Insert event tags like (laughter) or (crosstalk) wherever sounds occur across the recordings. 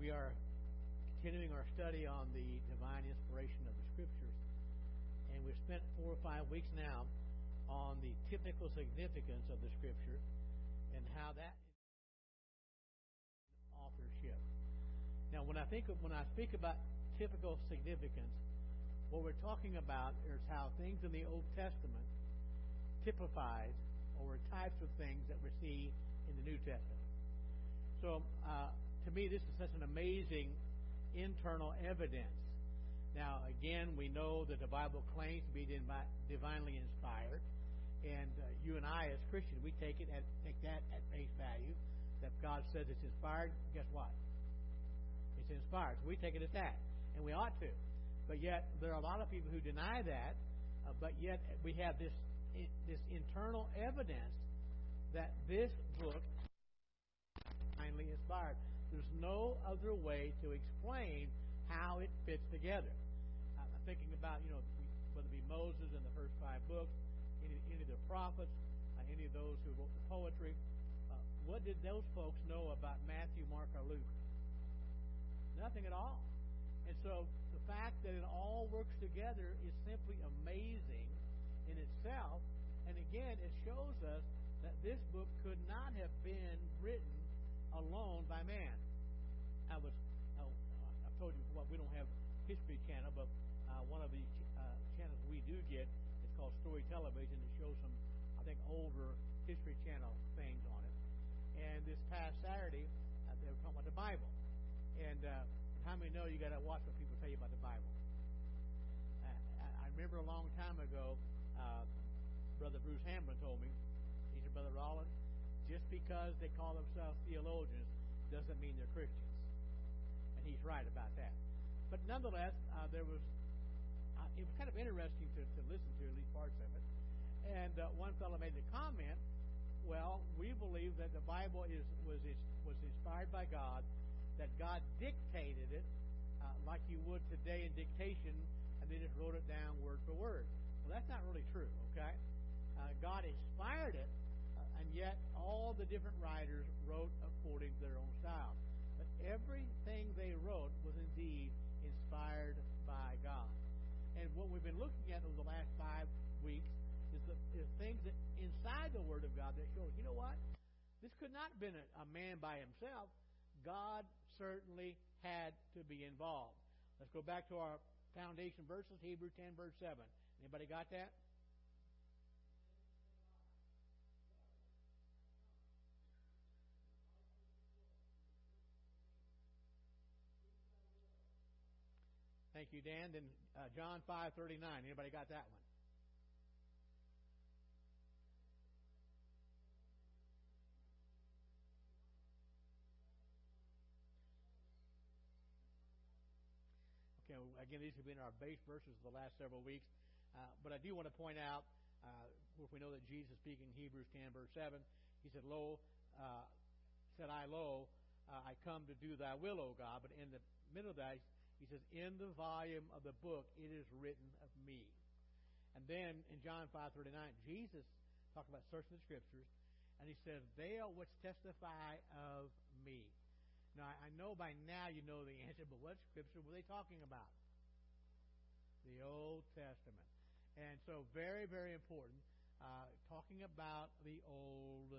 We are continuing our study on the divine inspiration of the Scriptures, and we've spent four or five weeks now on the typical significance of the Scripture and how that authorship. Now, when I think of, when I speak about typical significance, what we're talking about is how things in the Old Testament typifies or types of things that we see in the New Testament. So, uh, to me, this is such an amazing internal evidence. Now, again, we know that the Bible claims to be divinely inspired, and uh, you and I, as Christians, we take it at take that at face value. That God says it's inspired. Guess what? It's inspired. So we take it as that, and we ought to. But yet, there are a lot of people who deny that. Uh, but yet, we have this this internal evidence that this book is inspired. There's no other way to explain how it fits together. I'm thinking about, you know, whether it be Moses in the first five books, any, any of the prophets, uh, any of those who wrote the poetry. Uh, what did those folks know about Matthew, Mark, or Luke? Nothing at all. And so the fact that it all works together is simply amazing in itself. And again, it shows us that this book could not have been written alone by man. I was, uh, I've told you before, we don't have History Channel, but uh, one of the uh, channels we do get is called Story Television. It shows some, I think, older History Channel things on it. And this past Saturday, uh, they were talking about the Bible. And uh, how many know you got to watch what people tell you about the Bible? I, I remember a long time ago, uh, Brother Bruce Hamblin told me, he said, Brother Rollins, just because they call themselves theologians doesn't mean they're Christians. And he's right about that. But nonetheless, uh, there was uh, it was kind of interesting to, to listen to at least parts of it. And uh, one fellow made the comment, "Well, we believe that the Bible is was was inspired by God, that God dictated it uh, like you would today in dictation, and they just wrote it down word for word." Well, that's not really true. Okay, uh, God inspired it, and yet all the different writers wrote according to their own style. Everything they wrote was indeed inspired by God. And what we've been looking at over the last five weeks is the is things that inside the Word of God that shows, you know what? This could not have been a, a man by himself. God certainly had to be involved. Let's go back to our foundation verses, Hebrews 10, verse 7. Anybody got that? Thank you, Dan. Then uh, John five thirty nine. Anybody got that one? Okay, again, these have been our base verses for the last several weeks. Uh, but I do want to point out, uh, if we know that Jesus speaking Hebrews 10, verse 7, he said, Lo, uh, said I, Lo, uh, I come to do thy will, O God. But in the middle of that, he says, In the volume of the book it is written of me. And then in John 5.39, Jesus talked about searching the Scriptures, and he says, They are which testify of me. Now, I know by now you know the answer, but what Scripture were they talking about? The Old Testament. And so, very, very important, uh, talking about the Old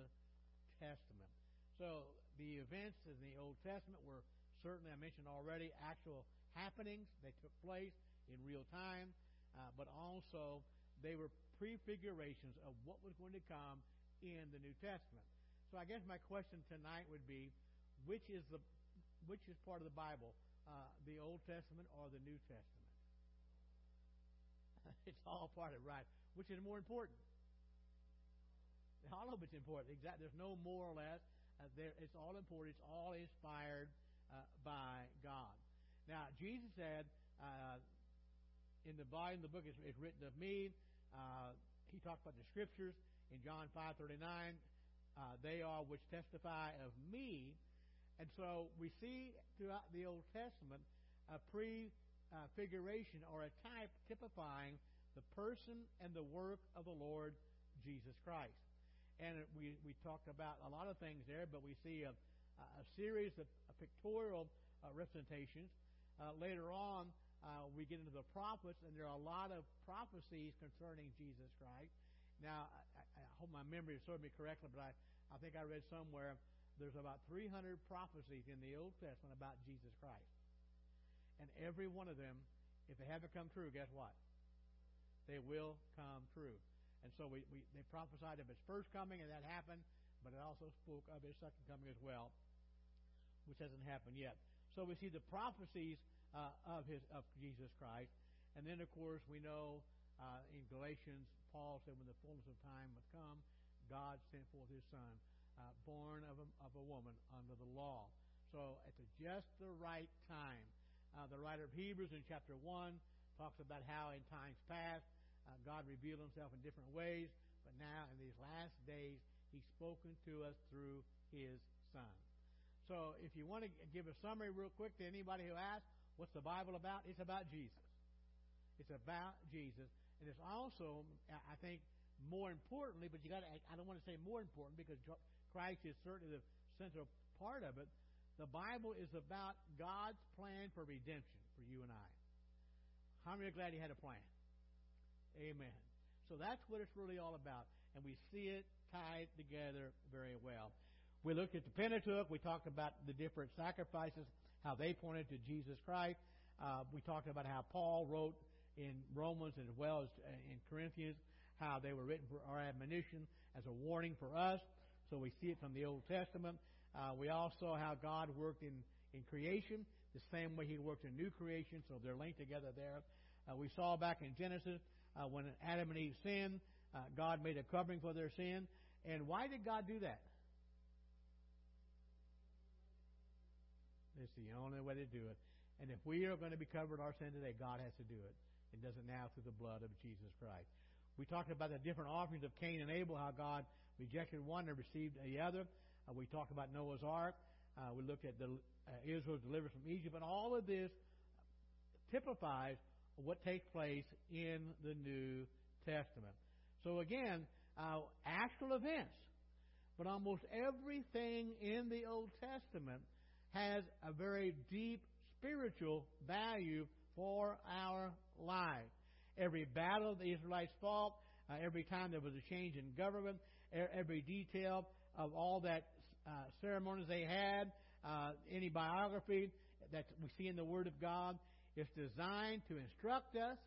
Testament. So, the events in the Old Testament were certainly, I mentioned already, actual happenings. They took place in real time, uh, but also they were prefigurations of what was going to come in the New Testament. So I guess my question tonight would be, which is the which is part of the Bible, uh, the Old Testament or the New Testament? (laughs) it's all part of it, right? Which is more important? All of it's important. Exactly. There's no more or less. Uh, there, it's all important. It's all inspired uh, by God. Now, Jesus said, uh, in the volume, the book is, written of me. Uh, he talked about the scriptures in John 5:39. Uh, they are which testify of me. And so we see throughout the Old Testament a prefiguration or a type typifying the person and the work of the Lord Jesus Christ. And we, we talked about a lot of things there, but we see a, a series of pictorial uh, representations. Uh, later on, uh, we get into the prophets, and there are a lot of prophecies concerning Jesus Christ. Now, I, I hope my memory is serving me correctly, but I, I think I read somewhere there's about 300 prophecies in the Old Testament about Jesus Christ. And every one of them, if they haven't come true, guess what? They will come true. And so we, we they prophesied of his first coming, and that happened, but it also spoke of his second coming as well, which hasn't happened yet. So we see the prophecies uh, of his of Jesus Christ, and then of course we know uh, in Galatians Paul said, when the fullness of time had come, God sent forth His Son, uh, born of a, of a woman under the law. So at the, just the right time, uh, the writer of Hebrews in chapter one talks about how in times past uh, God revealed Himself in different ways, but now in these last days He's spoken to us through His Son. So if you want to give a summary real quick to anybody who asks, what's the Bible about? It's about Jesus. It's about Jesus. And it's also, I think, more importantly, but you got to, I don't want to say more important because Christ is certainly the central part of it. The Bible is about God's plan for redemption for you and I. How many are glad He had a plan? Amen. So that's what it's really all about. And we see it tied together very well. We looked at the Pentateuch. We talked about the different sacrifices, how they pointed to Jesus Christ. Uh, we talked about how Paul wrote in Romans as well as uh, in Corinthians how they were written for our admonition as a warning for us. So we see it from the Old Testament. Uh, we also how God worked in, in creation, the same way He worked in new creation, so they're linked together there. Uh, we saw back in Genesis uh, when Adam and Eve sinned, uh, God made a covering for their sin. And why did God do that? It's the only way to do it. And if we are going to be covered our sin today, God has to do it. It does it now through the blood of Jesus Christ. We talked about the different offerings of Cain and Abel, how God rejected one and received the other. Uh, we talked about Noah's Ark. Uh, we looked at the, uh, Israel's deliverance from Egypt. And all of this typifies what takes place in the New Testament. So again, uh, actual events. But almost everything in the Old Testament has a very deep spiritual value for our life. Every battle the Israelites fought, uh, every time there was a change in government, every detail of all that uh, ceremonies they had, uh, any biography that we see in the Word of God, is designed to instruct us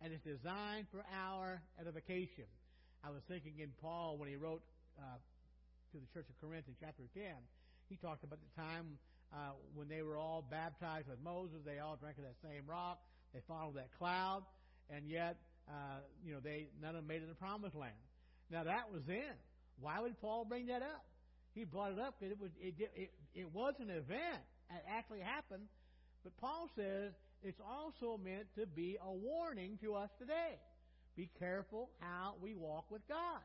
and it's designed for our edification. I was thinking in Paul when he wrote uh, to the Church of Corinth in chapter 10, he talked about the time uh, when they were all baptized with Moses, they all drank of that same rock. They followed that cloud, and yet, uh, you know, they none of them made it in the promised land. Now that was then. Why would Paul bring that up? He brought it up it was it, it it was an event. that actually happened, but Paul says it's also meant to be a warning to us today. Be careful how we walk with God.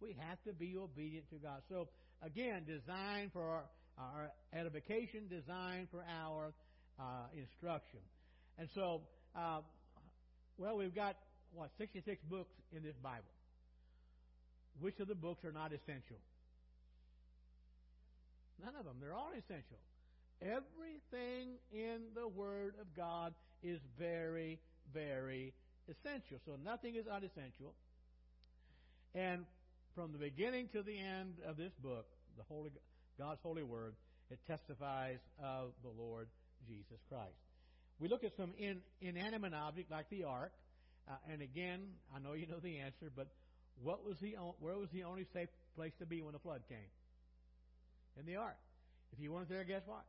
We have to be obedient to God. So again, designed for our, edification, designed for our uh, instruction. And so uh, well, we've got, what, 66 books in this Bible. Which of the books are not essential? None of them. They're all essential. Everything in the Word of God is very, very essential. So nothing is unessential. And from the beginning to the end of this book, the Holy God's holy word, it testifies of the Lord Jesus Christ. We look at some in, inanimate object like the ark, uh, and again, I know you know the answer, but what was the where was the only safe place to be when the flood came? In the ark. If you weren't there, guess what?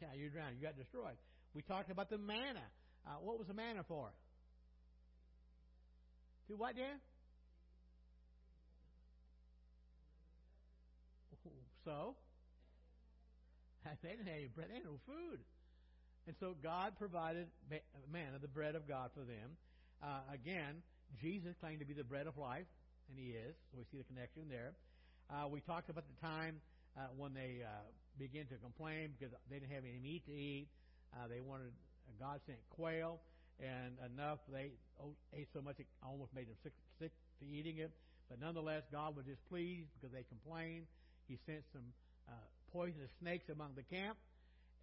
Yeah, you drowned. You got destroyed. We talked about the manna. Uh, what was the manna for? To what, Dan? So, (laughs) they didn't have any bread. They had no food. And so God provided manna, the bread of God, for them. Uh, again, Jesus claimed to be the bread of life, and He is. So we see the connection there. Uh, we talked about the time uh, when they uh, began to complain because they didn't have any meat to eat. Uh, they wanted God sent quail, and enough they ate so much it almost made them sick, sick to eating it. But nonetheless, God was displeased because they complained. He sent some uh, poisonous snakes among the camp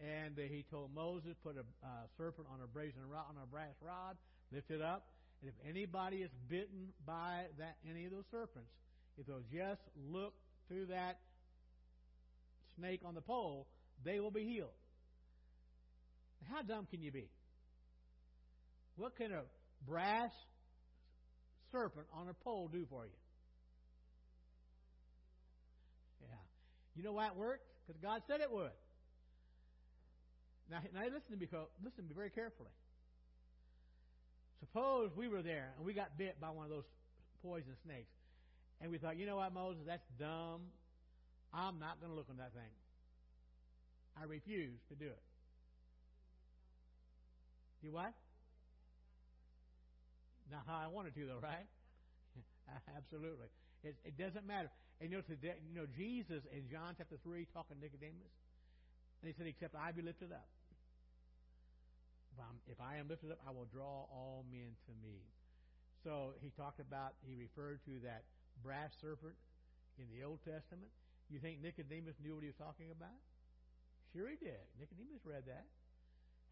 and uh, he told Moses, put a uh, serpent on a brazen rod, on a brass rod, lift it up, and if anybody is bitten by that any of those serpents, if they'll just look through that snake on the pole, they will be healed. How dumb can you be? What can a brass serpent on a pole do for you? You know why it worked? Because God said it would. Now, now listen to me. Listen to me very carefully. Suppose we were there and we got bit by one of those poison snakes, and we thought, you know what, Moses, that's dumb. I'm not going to look on that thing. I refuse to do it. You what? Not how I wanted to, though, right? (laughs) Absolutely. It, it, doesn't matter. And you know, today, you know, Jesus in John chapter 3 talking to Nicodemus, and he said, Except I be lifted up. If, if I am lifted up, I will draw all men to me. So he talked about, he referred to that brass serpent in the Old Testament. You think Nicodemus knew what he was talking about? Sure he did. Nicodemus read that.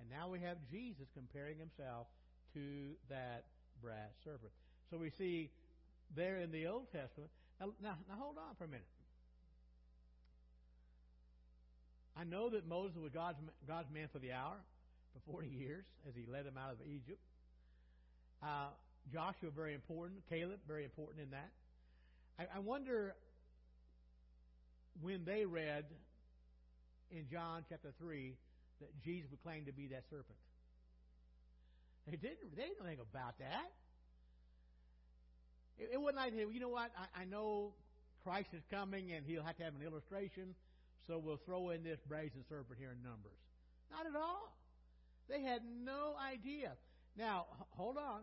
And now we have Jesus comparing himself to that brass serpent. So we see there in the Old Testament. Now, now, hold on for a minute. I know that Moses was God's, God's man for the hour for 40 years as he led them out of Egypt. Uh, Joshua, very important. Caleb, very important in that. I, I wonder when they read in John chapter 3 that Jesus would claim to be that serpent. They didn't, they didn't know anything about that. It, it wasn't like, you know what, I, I know Christ is coming and he'll have to have an illustration, so we'll throw in this brazen serpent here in Numbers. Not at all. They had no idea. Now, hold on.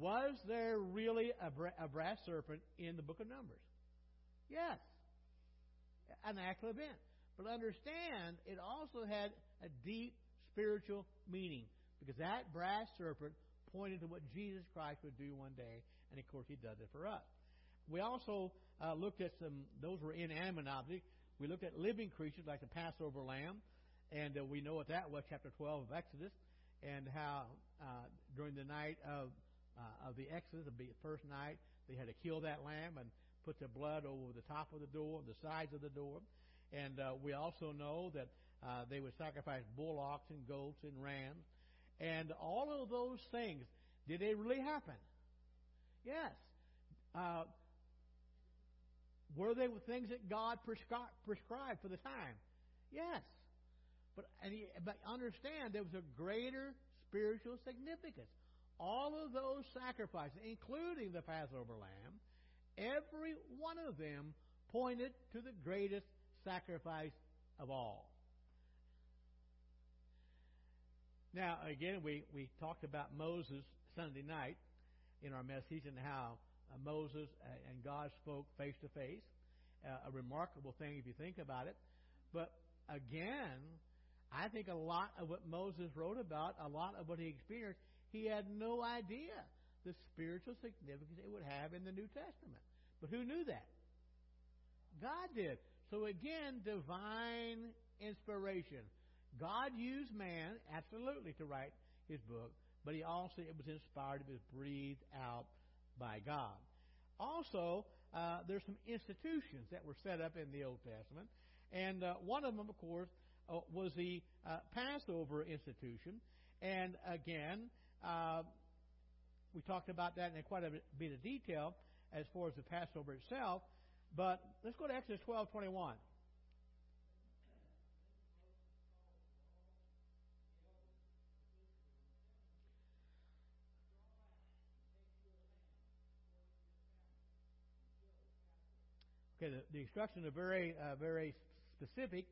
Was there really a, bra- a brass serpent in the book of Numbers? Yes. An actual event. But understand, it also had a deep spiritual meaning because that brass serpent pointed to what Jesus Christ would do one day, and of course, He does it for us. We also uh, looked at some; those were inanimate objects. We looked at living creatures like the Passover lamb, and uh, we know what that was, chapter 12 of Exodus, and how uh, during the night of uh, of the Exodus, the first night, they had to kill that lamb and put the blood over the top of the door, the sides of the door. And uh, we also know that uh, they would sacrifice bullocks and goats and rams. And all of those things, did they really happen? Yes. Uh, were they things that God prescri- prescribed for the time? Yes. But, he, but understand there was a greater spiritual significance. All of those sacrifices, including the Passover lamb, every one of them pointed to the greatest sacrifice of all. Now, again, we, we talked about Moses Sunday night in our message and how uh, Moses and God spoke face to face. A remarkable thing if you think about it. But again, I think a lot of what Moses wrote about, a lot of what he experienced, he had no idea the spiritual significance it would have in the New Testament. But who knew that? God did. So again, divine inspiration. God used man, absolutely, to write his book, but he also, it was inspired, it was breathed out by God. Also, uh, there's some institutions that were set up in the Old Testament, and uh, one of them, of course, uh, was the uh, Passover institution. And again, uh, we talked about that in quite a bit of detail as far as the Passover itself. But let's go to Exodus 12 Okay, the, the instructions are very, uh, very specific,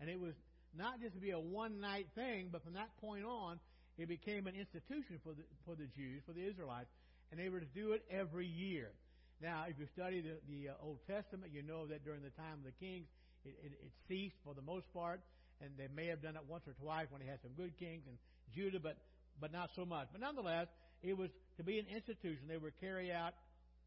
and it was not just to be a one night thing, but from that point on, it became an institution for the, for the Jews, for the Israelites, and they were to do it every year. Now, if you study the, the uh, Old Testament, you know that during the time of the kings, it, it, it, ceased for the most part, and they may have done it once or twice when they had some good kings in Judah, but but not so much. But nonetheless, it was to be an institution. They were carried out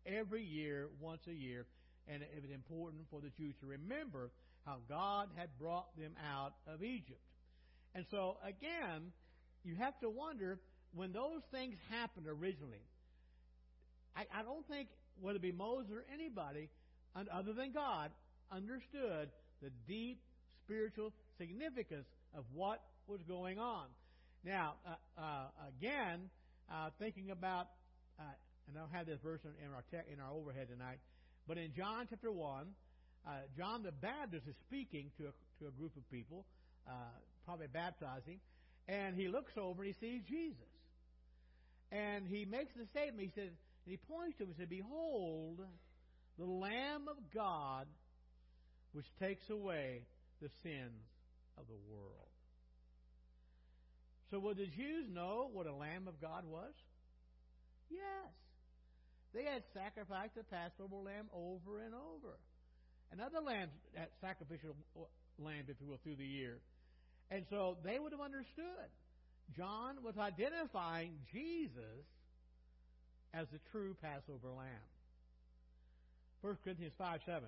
every year, once a year, and it was important for the Jews to remember how God had brought them out of Egypt. And so, again, you have to wonder when those things happened originally, I, I don't think, whether it be Moses or anybody other than God, understood the deep spiritual significance of what was going on. Now, uh, uh, again, uh, thinking about, uh, and I don't have this verse in our in our overhead tonight, but in John chapter one, uh, John the Baptist is speaking to a, to a group of people, uh, probably baptizing, and he looks over and he sees Jesus, and he makes the statement. He says, and he points to him and says, "Behold, the Lamb of God, which takes away the sins of the world." So, will the Jews know what a Lamb of God was? Yes. They had sacrificed the Passover lamb over and over. And other lambs, sacrificial lambs, if you will, through the year. And so they would have understood. John was identifying Jesus as the true Passover lamb. 1 Corinthians 5 7.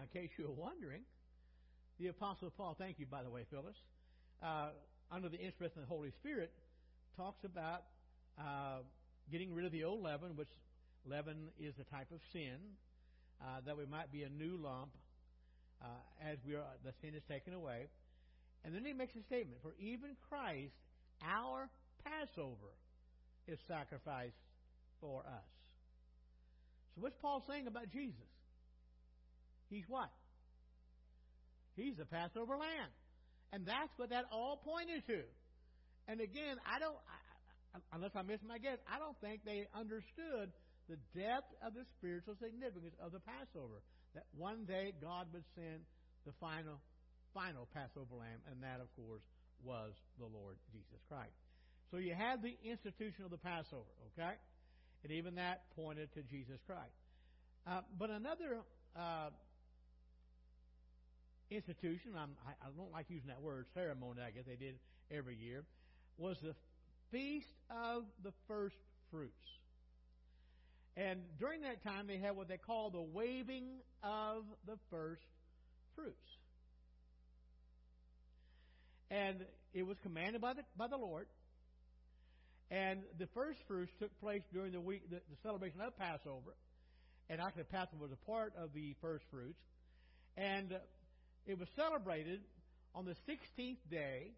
Now, in case you were wondering, the Apostle Paul, thank you, by the way, Phyllis, uh, under the inspiration of the Holy Spirit, talks about uh, getting rid of the old leaven, which leaven is a type of sin, uh, that we might be a new lump uh, as we are, the sin is taken away. And then he makes a statement: For even Christ, our Passover, is sacrificed for us. So what's Paul saying about Jesus? He's what? He's the Passover lamb. And that's what that all pointed to. And again, I don't, I, unless I miss my guess, I don't think they understood the depth of the spiritual significance of the Passover. That one day God would send the final, final Passover lamb, and that, of course, was the Lord Jesus Christ. So you had the institution of the Passover, okay? And even that pointed to Jesus Christ. Uh, but another uh, institution, I'm, I, I don't like using that word, ceremony, I guess they did every year, was the Feast of the First Fruits. And during that time, they had what they call the waving of the first fruits. And it was commanded by the, by the Lord. And the first fruits took place during the week, the, the celebration of Passover. And actually, Passover was a part of the first fruits. And it was celebrated on the 16th day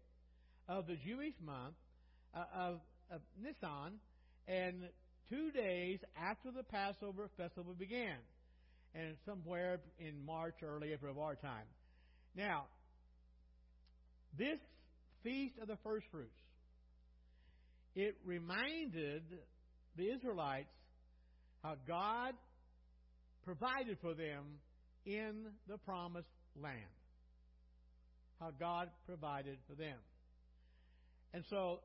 of the Jewish month uh, of, of Nisan, and two days after the Passover festival began, and somewhere in March, early April of our time. Now, this feast of the first fruits, it reminded the Israelites how God provided for them in the promised land. How God provided for them. And so,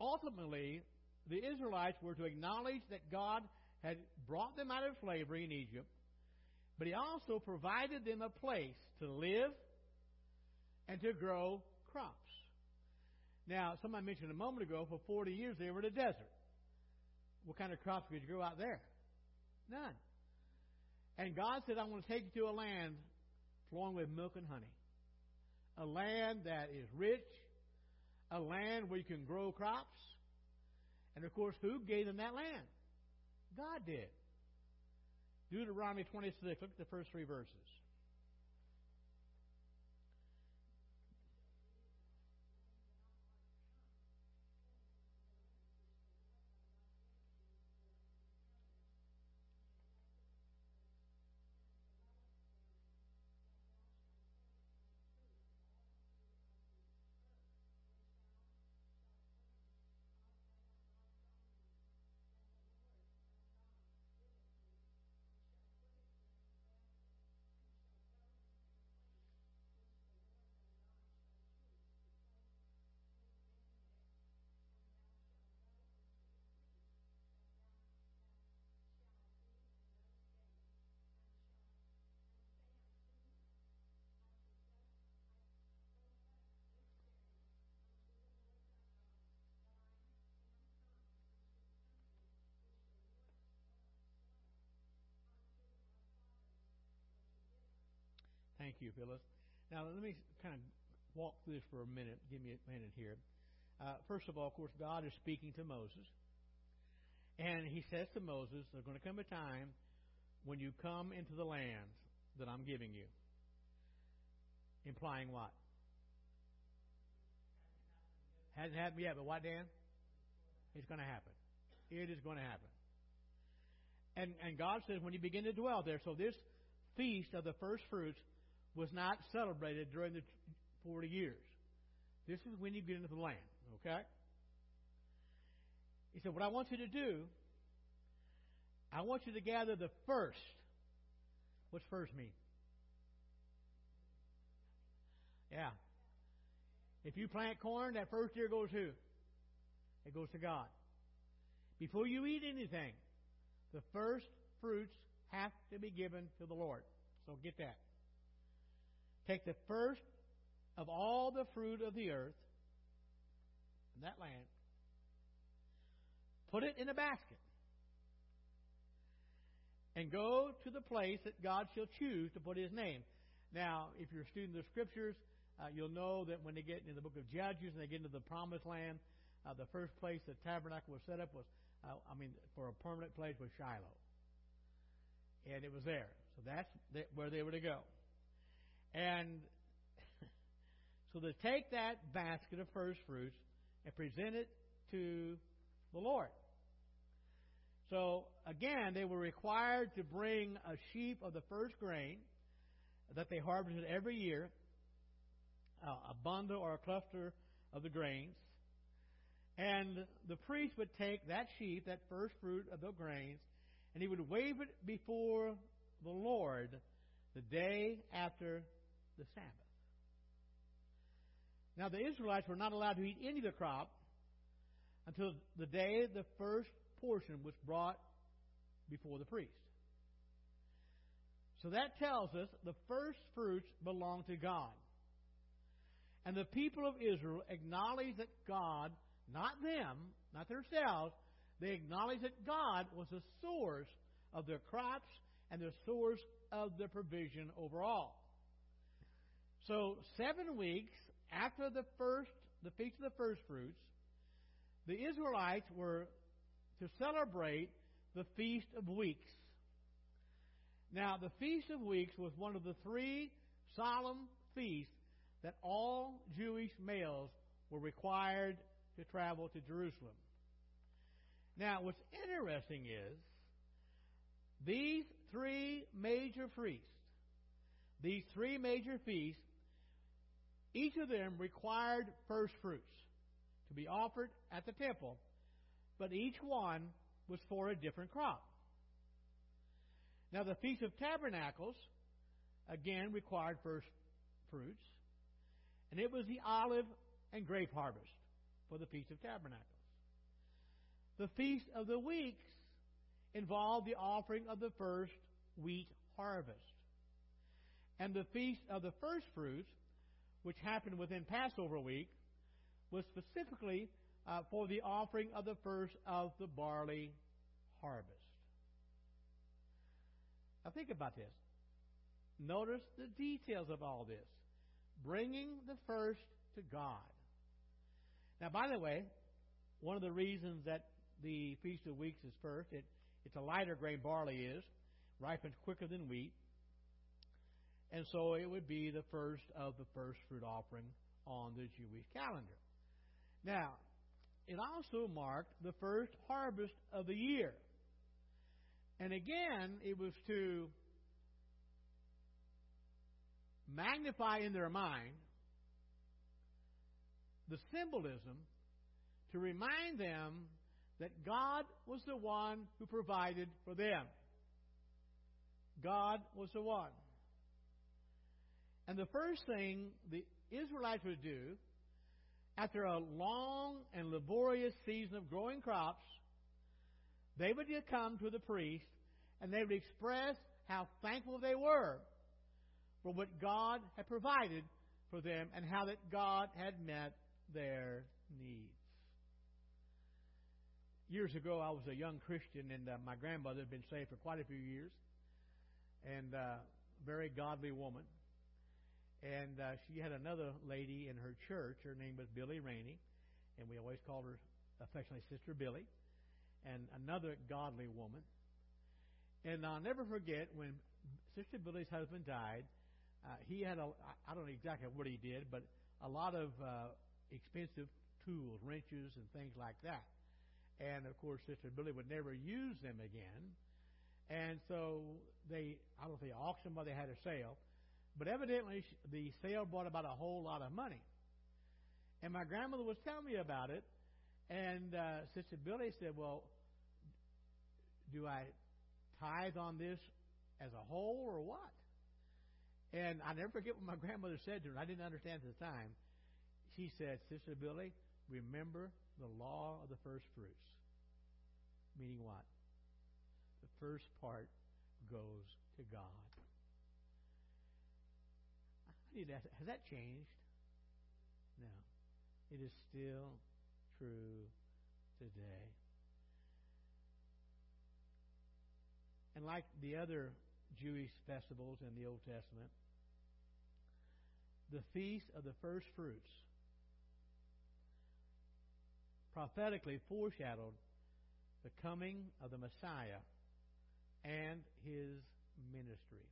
ultimately, the Israelites were to acknowledge that God had brought them out of slavery in Egypt, but He also provided them a place to live and to grow crops. Now, somebody mentioned a moment ago, for 40 years they were in a desert. What kind of crops could you grow out there? None. And God said, I want to take you to a land flowing with milk and honey. A land that is rich, a land where you can grow crops. And of course, who gave them that land? God did. Deuteronomy 26, look at the first three verses. Thank you, Phyllis. Now, let me kind of walk through this for a minute. Give me a minute here. Uh, first of all, of course, God is speaking to Moses. And he says to Moses, There's going to come a time when you come into the land that I'm giving you. Implying what? Hasn't happened yet, but what, Dan? It's going to happen. It is going to happen. And, and God says when you begin to dwell there, so this feast of the first fruits was not celebrated during the 40 years. This is when you get into the land, okay? He said, What I want you to do, I want you to gather the first. What's first mean? Yeah. If you plant corn, that first year goes who? It goes to God. Before you eat anything, the first fruits have to be given to the Lord. So get that. Take the first of all the fruit of the earth in that land, put it in a basket, and go to the place that God shall choose to put his name. Now, if you're a student of the scriptures, uh, you'll know that when they get into the book of Judges and they get into the promised land, uh, the first place the tabernacle was set up was, uh, I mean, for a permanent place was Shiloh. And it was there. So that's where they were to go. And (laughs) so they take that basket of first fruits and present it to the Lord. So again, they were required to bring a sheaf of the first grain that they harvested every year, a bundle or a cluster of the grains. And the priest would take that sheaf, that first fruit of the grains, and he would wave it before the Lord the day after the Sabbath. Now, the Israelites were not allowed to eat any of the crop until the day the first portion was brought before the priest. So that tells us the first fruits belong to God. And the people of Israel acknowledge that God, not them, not themselves, they acknowledge that God was the source of their crops and the source of their provision overall. So, seven weeks after the first, the feast of the first fruits, the Israelites were to celebrate the Feast of Weeks. Now, the Feast of Weeks was one of the three solemn feasts that all Jewish males were required to travel to Jerusalem. Now, what's interesting is these three major feasts, these three major feasts each of them required first fruits to be offered at the temple, but each one was for a different crop. Now, the Feast of Tabernacles, again, required first fruits, and it was the olive and grape harvest for the Feast of Tabernacles. The Feast of the Weeks involved the offering of the first wheat harvest. And the Feast of the First Fruits which happened within Passover week, was specifically uh, for the offering of the first of the barley harvest. Now think about this. Notice the details of all this. Bringing the first to God. Now, by the way, one of the reasons that the Feast of Weeks is first, it, it's a lighter grain barley is, ripens quicker than wheat. And so it would be the first of the first fruit offering on the Jewish calendar. Now, it also marked the first harvest of the year. And again, it was to magnify in their mind the symbolism to remind them that God was the one who provided for them. God was the one. And the first thing the Israelites would do, after a long and laborious season of growing crops, they would come to the priest and they would express how thankful they were for what God had provided for them and how that God had met their needs. Years ago, I was a young Christian, and uh, my grandmother had been saved for quite a few years, and uh, very godly woman. And uh, she had another lady in her church. Her name was Billy Rainey, and we always called her affectionately Sister Billy. And another godly woman. And I'll never forget when Sister Billy's husband died. Uh, he had a I don't know exactly what he did, but a lot of uh, expensive tools, wrenches, and things like that. And of course, Sister Billy would never use them again. And so they, I don't know if they auctioned or they had a sale, but evidently the sale brought about a whole lot of money. And my grandmother was telling me about it, and uh, Sister Billy said, "Well, do I tithe on this as a whole or what?" And I never forget what my grandmother said to her. I didn't understand at the time. She said, Sister Billy, remember the law of the first fruits. Meaning what? The first part goes to God. Need has that changed? No. It is still true today. And like the other Jewish festivals in the Old Testament, the feast of the first fruits prophetically foreshadowed the coming of the Messiah and his ministry.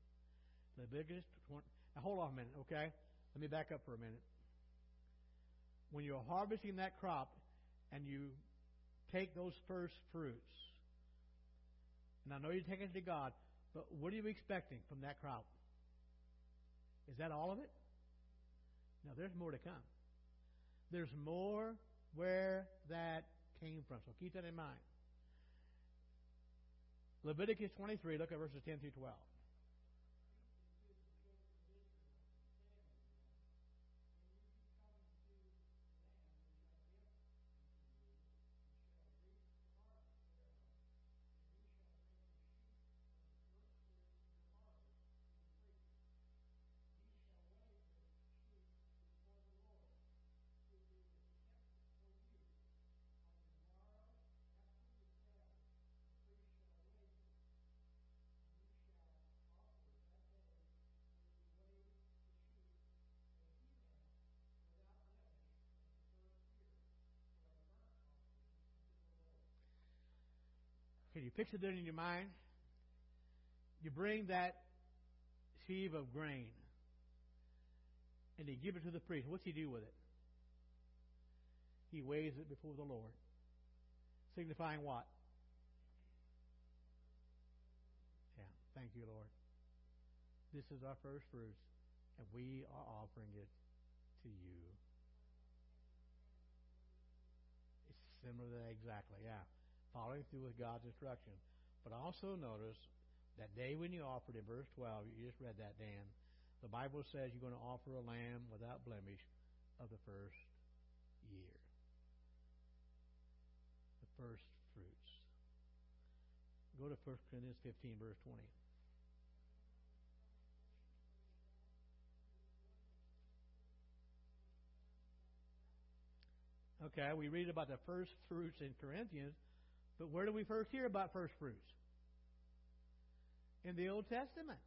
Leviticus 20. Now hold on a minute, okay? Let me back up for a minute. When you're harvesting that crop and you take those first fruits, and I know you're taking it to God, but what are you expecting from that crop? Is that all of it? No, there's more to come. There's more where that came from. So keep that in mind. Leviticus 23, look at verses 10 through 12. You picture that in your mind? You bring that sheaf of grain and you give it to the priest. What's he do with it? He weighs it before the Lord. Signifying what? Yeah, thank you, Lord. This is our first fruits, and we are offering it to you. It's similar to that exactly, yeah following through with God's instruction. But also notice that day when you offered in verse 12, you just read that, Dan. The Bible says you're going to offer a lamb without blemish of the first year. The first fruits. Go to 1 Corinthians 15, verse 20. Okay, we read about the first fruits in Corinthians, but where do we first hear about first fruits? In the Old Testament.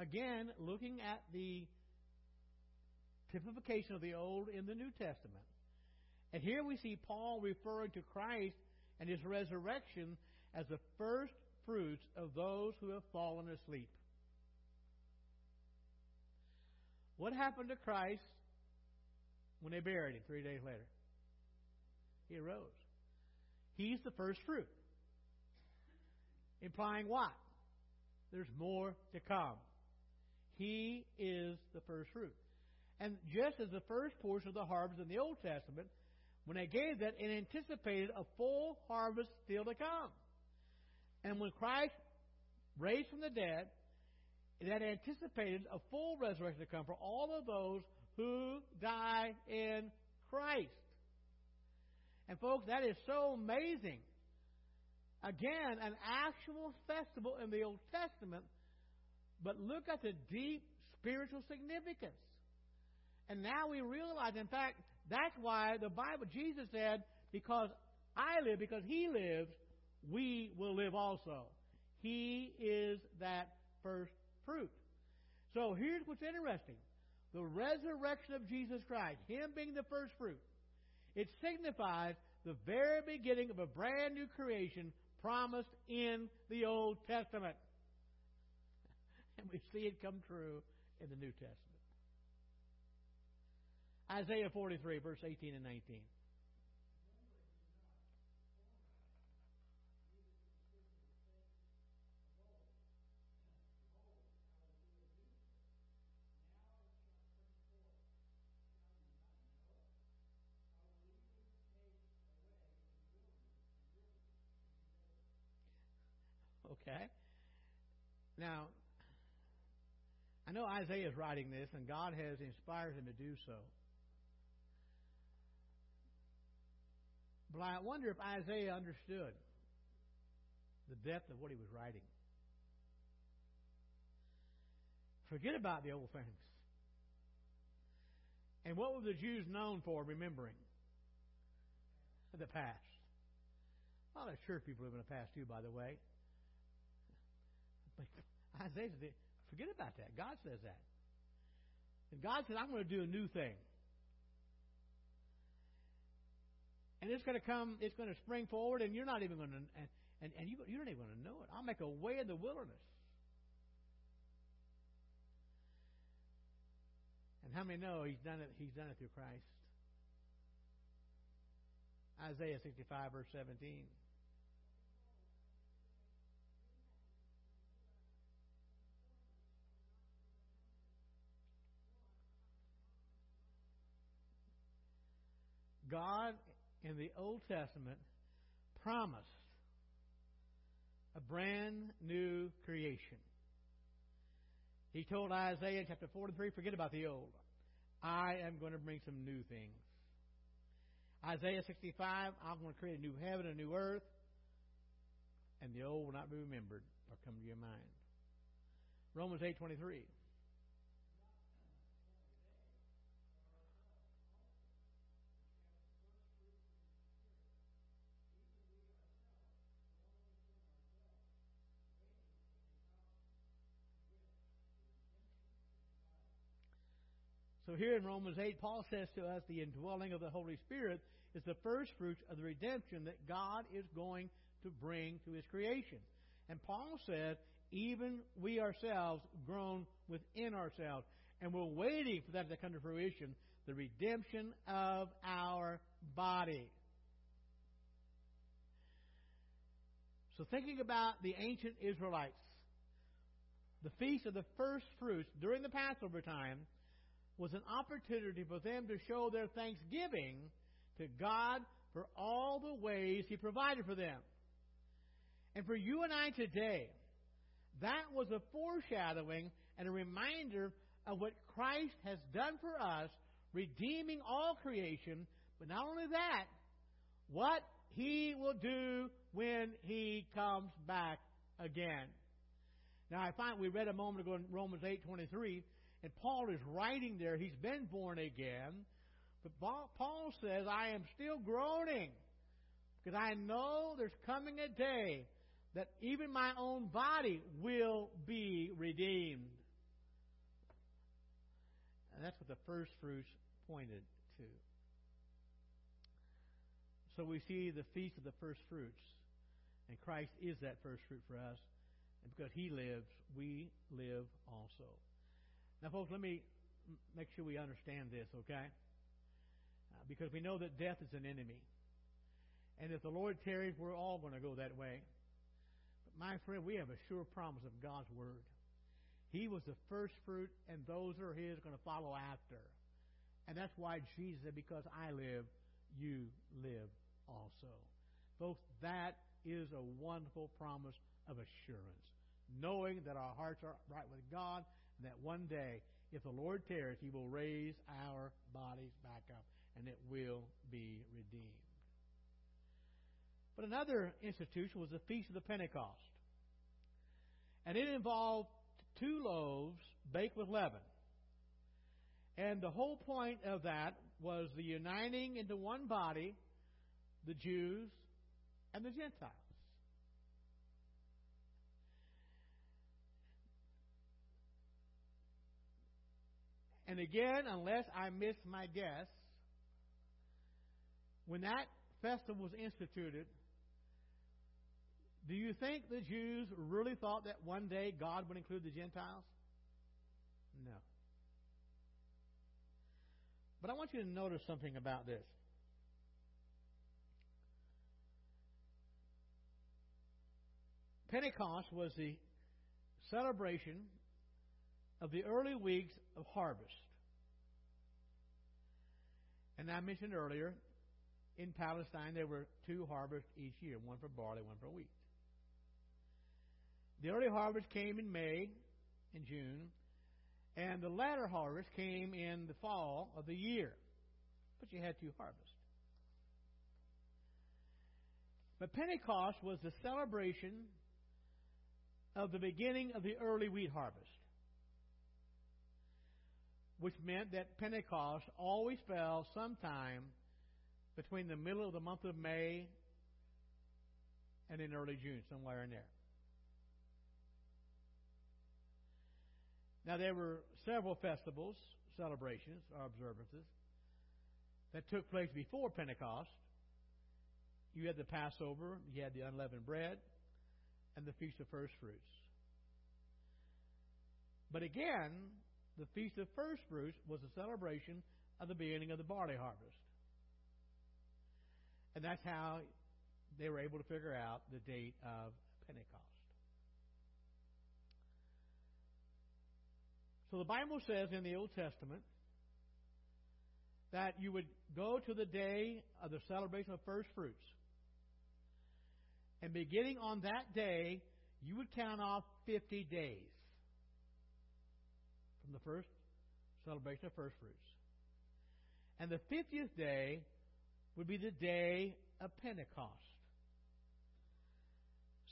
Again, looking at the typification of the Old in the New Testament. And here we see Paul referring to Christ and his resurrection as the first fruits of those who have fallen asleep. What happened to Christ when they buried him three days later? He arose. He's the first fruit. Implying what? There's more to come. He is the first fruit. And just as the first portion of the harvest in the Old Testament, when they gave that, it anticipated a full harvest still to come. And when Christ raised from the dead, it had anticipated a full resurrection to come for all of those who die in Christ. And folks, that is so amazing. Again, an actual festival in the Old Testament, but look at the deep spiritual significance. And now we realize, in fact, that's why the Bible, Jesus said, because I live, because He lives, we will live also. He is that first fruit. So here's what's interesting. the resurrection of Jesus Christ, Him being the first fruit, it signifies the very beginning of a brand new creation promised in the Old Testament. (laughs) And we see it come true in the New Testament. Isaiah 43, verse 18 and 19. Okay? Now, I know Isaiah is writing this, and God has inspired him to do so. But I wonder if Isaiah understood the depth of what he was writing. Forget about the old things. And what were the Jews known for remembering? The past. Well, there's church people live in the past too, by the way. But (laughs) Isaiah said, forget about that. God says that. And God said, I'm going to do a new thing. And it's going to come, it's going to spring forward, and you're not even going to, and, and, and you, you're not even going to know it. I'll make a way in the wilderness. And how many know he's done it, he's done it through Christ? Isaiah 65, verse 17. God in the Old Testament promised a brand new creation. He told Isaiah chapter 43, forget about the old. I am going to bring some new things. Isaiah 65, I'm going to create a new heaven, a new earth, and the old will not be remembered or come to your mind. Romans 8.23. here in Romans 8, Paul says to us the indwelling of the Holy Spirit is the first fruits of the redemption that God is going to bring to his creation. And Paul said, even we ourselves groan within ourselves. And we're waiting for that to come to fruition, the redemption of our body. So thinking about the ancient Israelites, the feast of the first fruits during the Passover time was an opportunity for them to show their thanksgiving to God for all the ways He provided for them. And for you and I today, that was a foreshadowing and a reminder of what Christ has done for us, redeeming all creation, but not only that, what He will do when He comes back again. Now I find we read a moment ago in Romans 8:23 and Paul is writing there, he's been born again. But Paul says, I am still groaning because I know there's coming a day that even my own body will be redeemed. And that's what the first fruits pointed to. So we see the feast of the first fruits. And Christ is that first fruit for us. And because he lives, we live also. Now, folks, let me make sure we understand this, okay? Uh, because we know that death is an enemy. And if the Lord tarries, we're all going to go that way. But my friend, we have a sure promise of God's Word. He was the first fruit, and those who are His are going to follow after. And that's why Jesus said, Because I live, you live also. Folks, that is a wonderful promise of assurance. Knowing that our hearts are right with God that one day, if the Lord tarries, He will raise our bodies back up, and it will be redeemed. But another institution was the Feast of the Pentecost. And it involved two loaves baked with leaven. And the whole point of that was the uniting into one body the Jews and the Gentiles. And again, unless I miss my guess, when that festival was instituted, do you think the Jews really thought that one day God would include the Gentiles? No. But I want you to notice something about this. Pentecost was the celebration of the early weeks of harvest. And I mentioned earlier, in Palestine there were two harvests each year, one for barley, one for wheat. The early harvest came in May and June, and the latter harvest came in the fall of the year. But you had two harvests. But Pentecost was the celebration of the beginning of the early wheat harvest, which meant that Pentecost always fell sometime between the middle of the month of May and in early June, somewhere in there. Now, there were several festivals, celebrations, or observances that took place before Pentecost. You had the Passover, you had the unleavened bread, and the Feast of First Fruits. But again, the Feast of First Fruits was a celebration of the beginning of the barley harvest. And that's how they were able to figure out the date of Pentecost. So the Bible says in the Old Testament that you would go to the day of the celebration of first fruits. And beginning on that day, you would count off 50 days from the first celebration of first fruits. And the 50th day would be the day of Pentecost.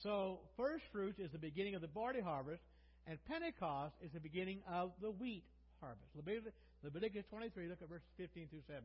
So, first fruits is the beginning of the barley harvest, and Pentecost is the beginning of the wheat harvest. Leviticus 23, look at verses 15 through 17.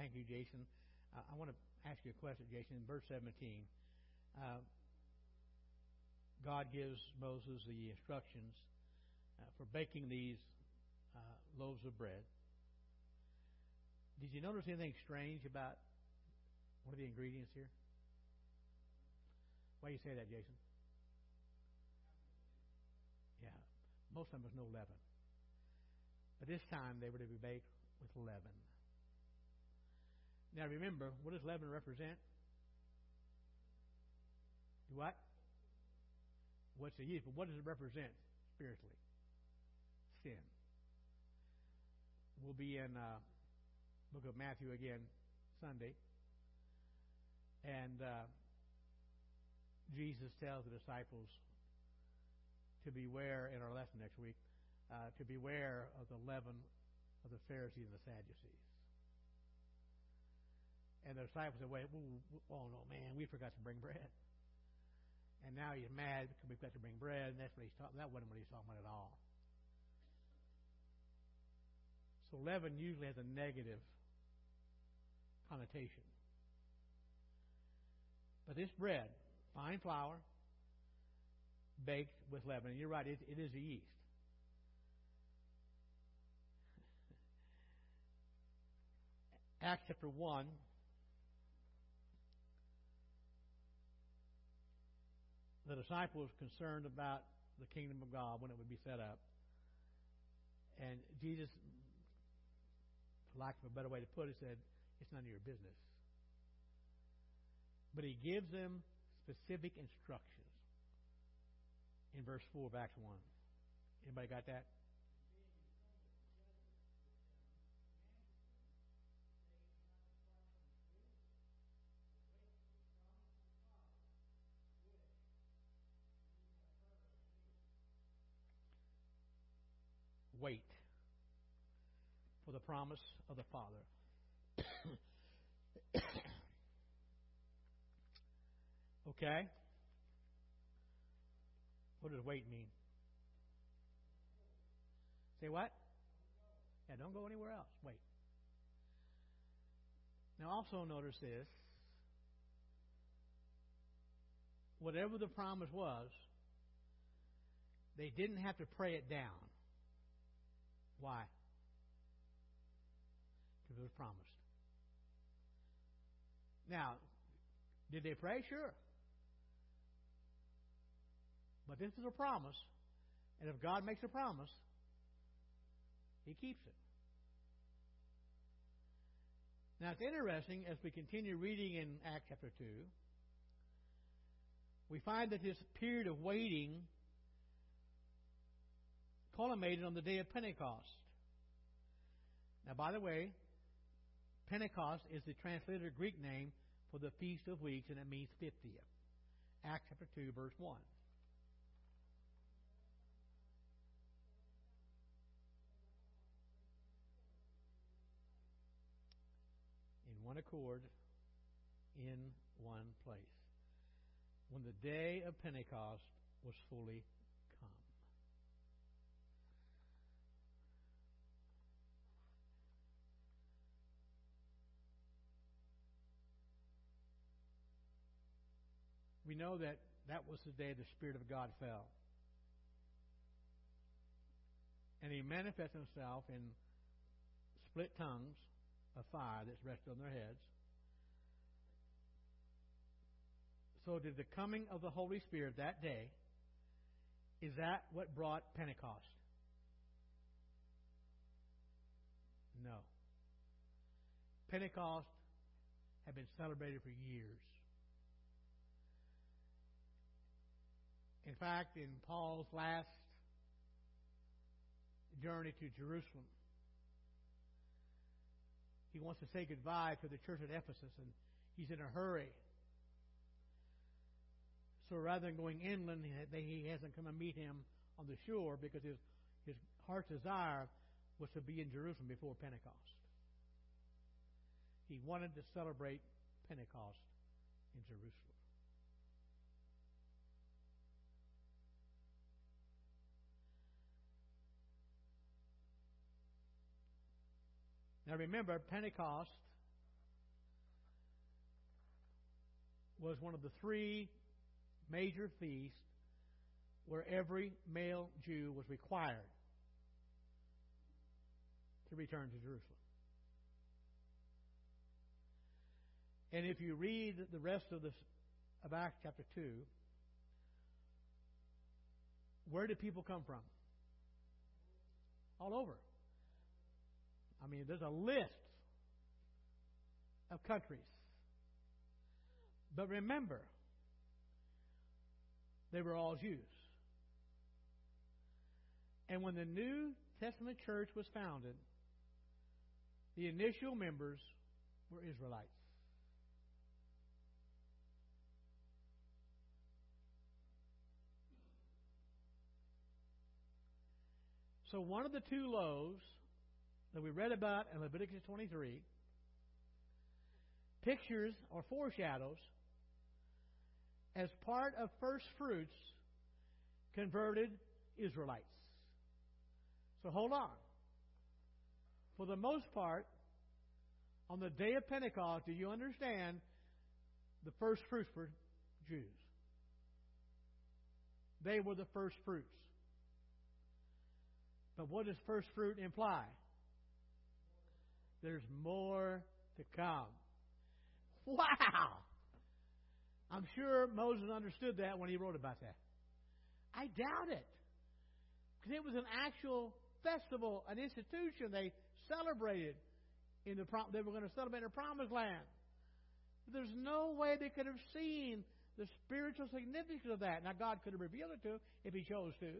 Thank you, Jason. Uh, I want to ask you a question, Jason. In verse 17, uh, God gives Moses the instructions uh, for baking these uh, loaves of bread. Did you notice anything strange about one of the ingredients here? Why do you say that, Jason? Yeah, most of them was no leaven. But this time they were to be baked with leaven. Now remember, what does leaven represent? Do What? What's the yeast? But what does it represent spiritually? Sin. We'll be in uh, book of Matthew again Sunday. And uh, Jesus tells the disciples to beware in our lesson next week, uh, to beware of the leaven of the Pharisees and the Sadducees. And the disciples said, wait, oh no, man, we forgot to bring bread. And now he's mad because we've got to bring bread, and that's what he's talking That wasn't what he's talking about at all. So leaven usually has a negative connotation. But this bread, fine flour, baked with leaven, and you're right, it, it is the yeast. (laughs) Acts chapter 1, the disciples concerned about the kingdom of God when it would be set up. And Jesus, for lack of a better way to put it, said, It's none of your business. But he gives them specific instructions in verse 4 of Acts 1. Anybody got that? For the promise of the Father. (coughs) okay? What does wait mean? Say what? Yeah, don't go anywhere else. Wait. Now, also notice this. Whatever the promise was, they didn't have to pray it down. Why? It was promised. Now, did they pray? Sure. But this is a promise, and if God makes a promise, He keeps it. Now, it's interesting as we continue reading in Acts chapter 2, we find that this period of waiting culminated on the day of Pentecost. Now, by the way, Pentecost is the translated Greek name for the Feast of Weeks, and it means 50th. Acts chapter 2, verse 1. In one accord, in one place. When the day of Pentecost was fully know that that was the day the Spirit of God fell. And he manifested himself in split tongues of fire that rested on their heads. So did the coming of the Holy Spirit that day, is that what brought Pentecost? No. Pentecost had been celebrated for years. In fact, in Paul's last journey to Jerusalem, he wants to say goodbye to the church at Ephesus, and he's in a hurry. So rather than going inland, he hasn't come and meet him on the shore because his, his heart's desire was to be in Jerusalem before Pentecost. He wanted to celebrate Pentecost in Jerusalem. Now remember, Pentecost was one of the three major feasts where every male Jew was required to return to Jerusalem. And if you read the rest of this of Acts chapter 2, where did people come from? All over. I mean, there's a list of countries. But remember, they were all Jews. And when the New Testament church was founded, the initial members were Israelites. So one of the two loaves that we read about in Leviticus 23 pictures or foreshadows as part of first fruits converted Israelites. So hold on. For the most part, on the day of Pentecost, do you understand the first fruits were Jews? They were the first fruits. But what does first fruit imply? There's more to come. Wow! I'm sure Moses understood that when he wrote about that. I doubt it. Because it was an actual festival, an institution they celebrated in the prom- they were going to celebrate in the promised land. There's no way they could have seen the spiritual significance of that. Now God could have revealed it to them if he chose to.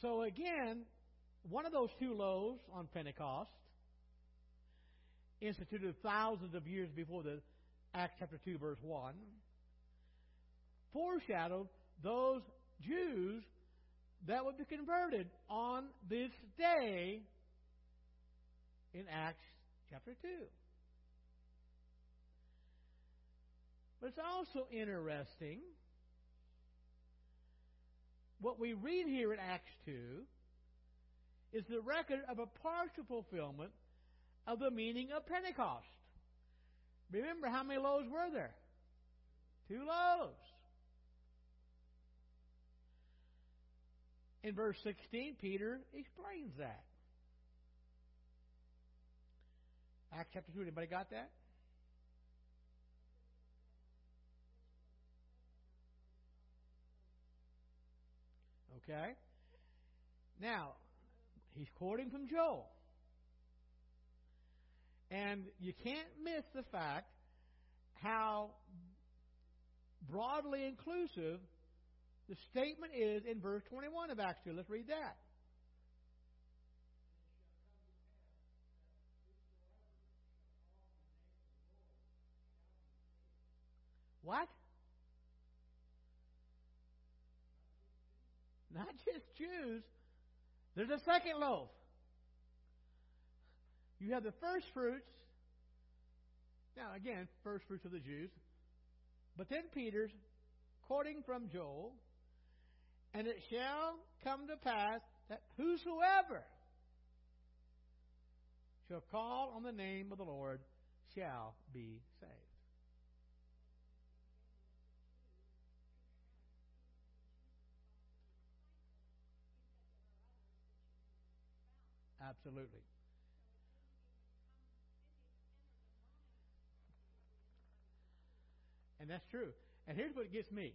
So again, one of those two loaves on Pentecost, instituted thousands of years before the Acts chapter 2, verse 1, foreshadowed those Jews that would be converted on this day in Acts chapter 2. But it's also interesting what we read here in Acts 2 is the record of a partial fulfillment of the meaning of Pentecost. Remember how many loaves were there? Two loaves. In verse 16, Peter explains that. Acts chapter 2, anybody got that? Okay? Now, he's quoting from Joel. And you can't miss the fact how broadly inclusive the statement is in verse 21 of Acts 2. Let's read that. What? Not just Jews. There's a second loaf. You have the first fruits. Now, again, first fruits of the Jews. But then Peter's quoting from Joel, and it shall come to pass that whosoever shall call on the name of the Lord shall be saved. Absolutely. And that's true. And here's what gets me.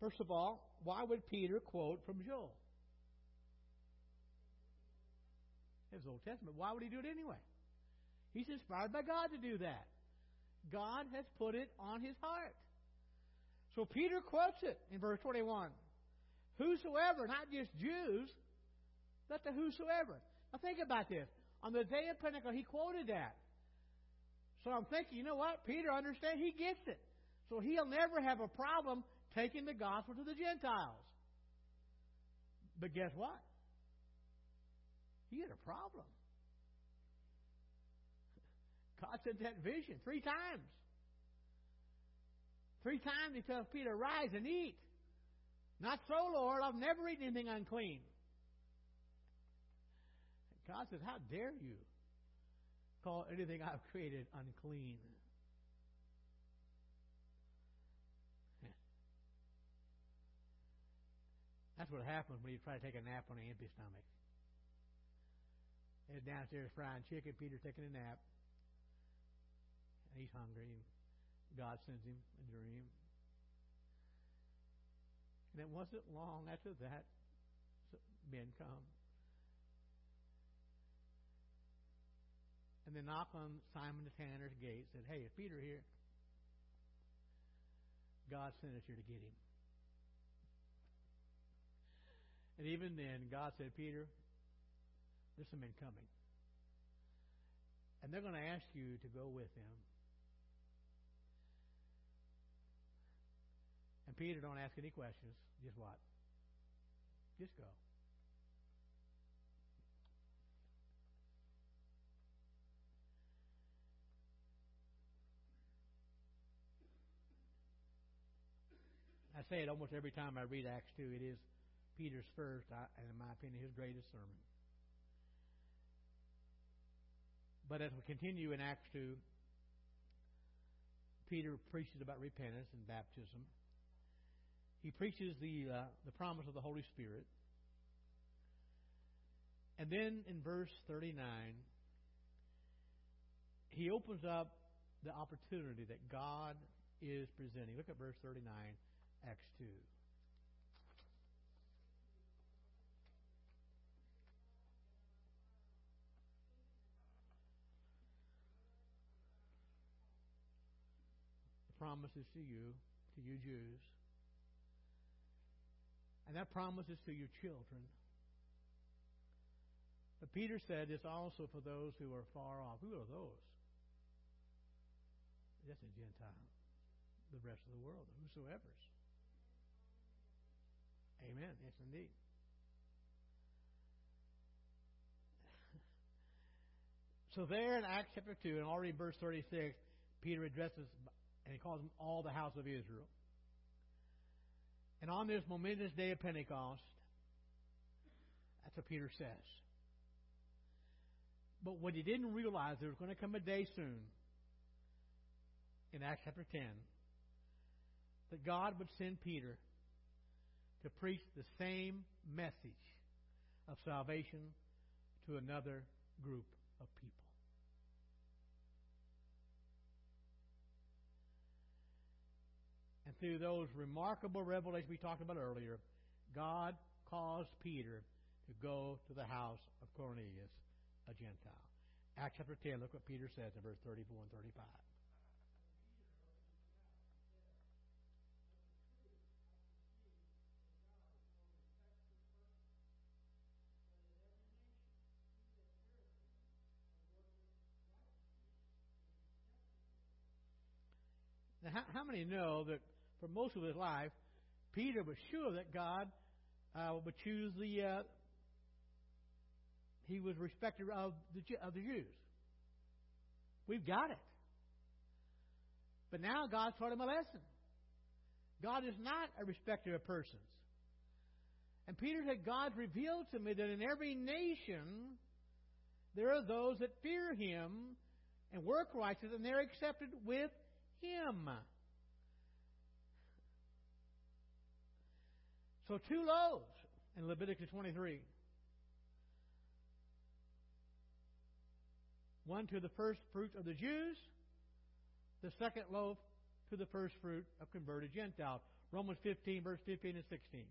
First of all, why would Peter quote from Joel? It was Old Testament. Why would he do it anyway? He's inspired by God to do that. God has put it on his heart. So Peter quotes it in verse 21. Whosoever, not just Jews, but the whosoever. Now think about this. On the day of Pentecost, he quoted that. So I'm thinking, you know what? Peter understands. He gets it. So he'll never have a problem taking the gospel to the Gentiles. But guess what? He had a problem. (laughs) God sent that vision three times. Three times he tells Peter, Rise and eat. Not so, Lord. I've never eaten anything unclean. God says, How dare you call anything I've created unclean? (laughs) That's what happens when you try to take a nap on an empty stomach. He's downstairs frying chicken. Peter's taking a nap. And he's hungry. And God sends him a dream. And it wasn't long after that men come. And they knock on Simon the Tanner's gate said, Hey, is Peter here? God sent us here to get him. And even then, God said, Peter, there's some men coming. And they're going to ask you to go with them. And Peter, don't ask any questions. Just what? Just go. Say it almost every time I read Acts 2. It is Peter's first, and in my opinion, his greatest sermon. But as we continue in Acts 2, Peter preaches about repentance and baptism. He preaches the, uh, the promise of the Holy Spirit. And then in verse 39, he opens up the opportunity that God is presenting. Look at verse 39, Acts 2. promises to you, to you Jews. And that promise is to your children. But Peter said it's also for those who are far off. Who are those? That's a Gentile. The rest of the world, the whosoever's. Amen. Yes, indeed. So there in Acts chapter 2, and already verse 36, Peter addresses, and he calls them all the house of Israel. And on this momentous day of Pentecost, that's what Peter says. But what he didn't realize, there was going to come a day soon, in Acts chapter 10, that God would send Peter to preach the same message of salvation to another group of people. And through those remarkable revelations we talked about earlier, God caused Peter to go to the house of Cornelius, a Gentile. Acts chapter 10, look what Peter says in verse 34 and 35. Many know that for most of his life, Peter was sure that God uh, would choose the. Uh, he was respecter of the of the Jews. We've got it. But now God taught him a lesson. God is not a respecter of persons. And Peter said, God revealed to me that in every nation there are those that fear him and work righteous, and they're accepted with him. So, two loaves in Leviticus 23. One to the first fruit of the Jews, the second loaf to the first fruit of converted Gentiles. Romans 15, verse 15 and 16.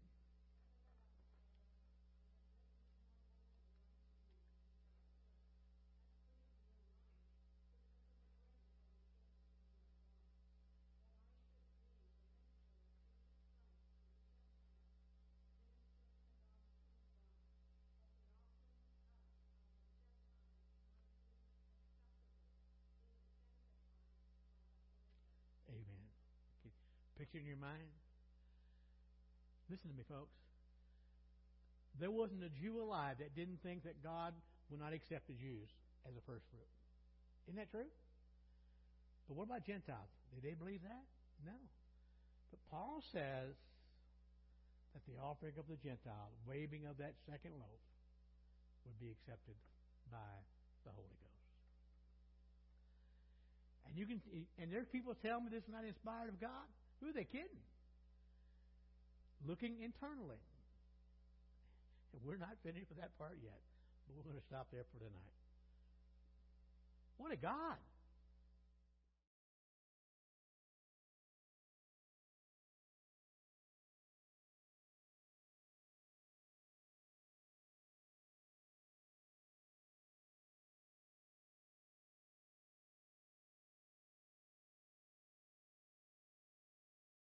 In your mind? Listen to me, folks. There wasn't a Jew alive that didn't think that God would not accept the Jews as a first fruit. Isn't that true? But what about Gentiles? Did they believe that? No. But Paul says that the offering of the Gentile, waving of that second loaf, would be accepted by the Holy Ghost. And you can, and there's people tell me this is not inspired of God. Who are they kidding? Looking internally. And we're not finished with that part yet, but we're going to stop there for tonight. What a God!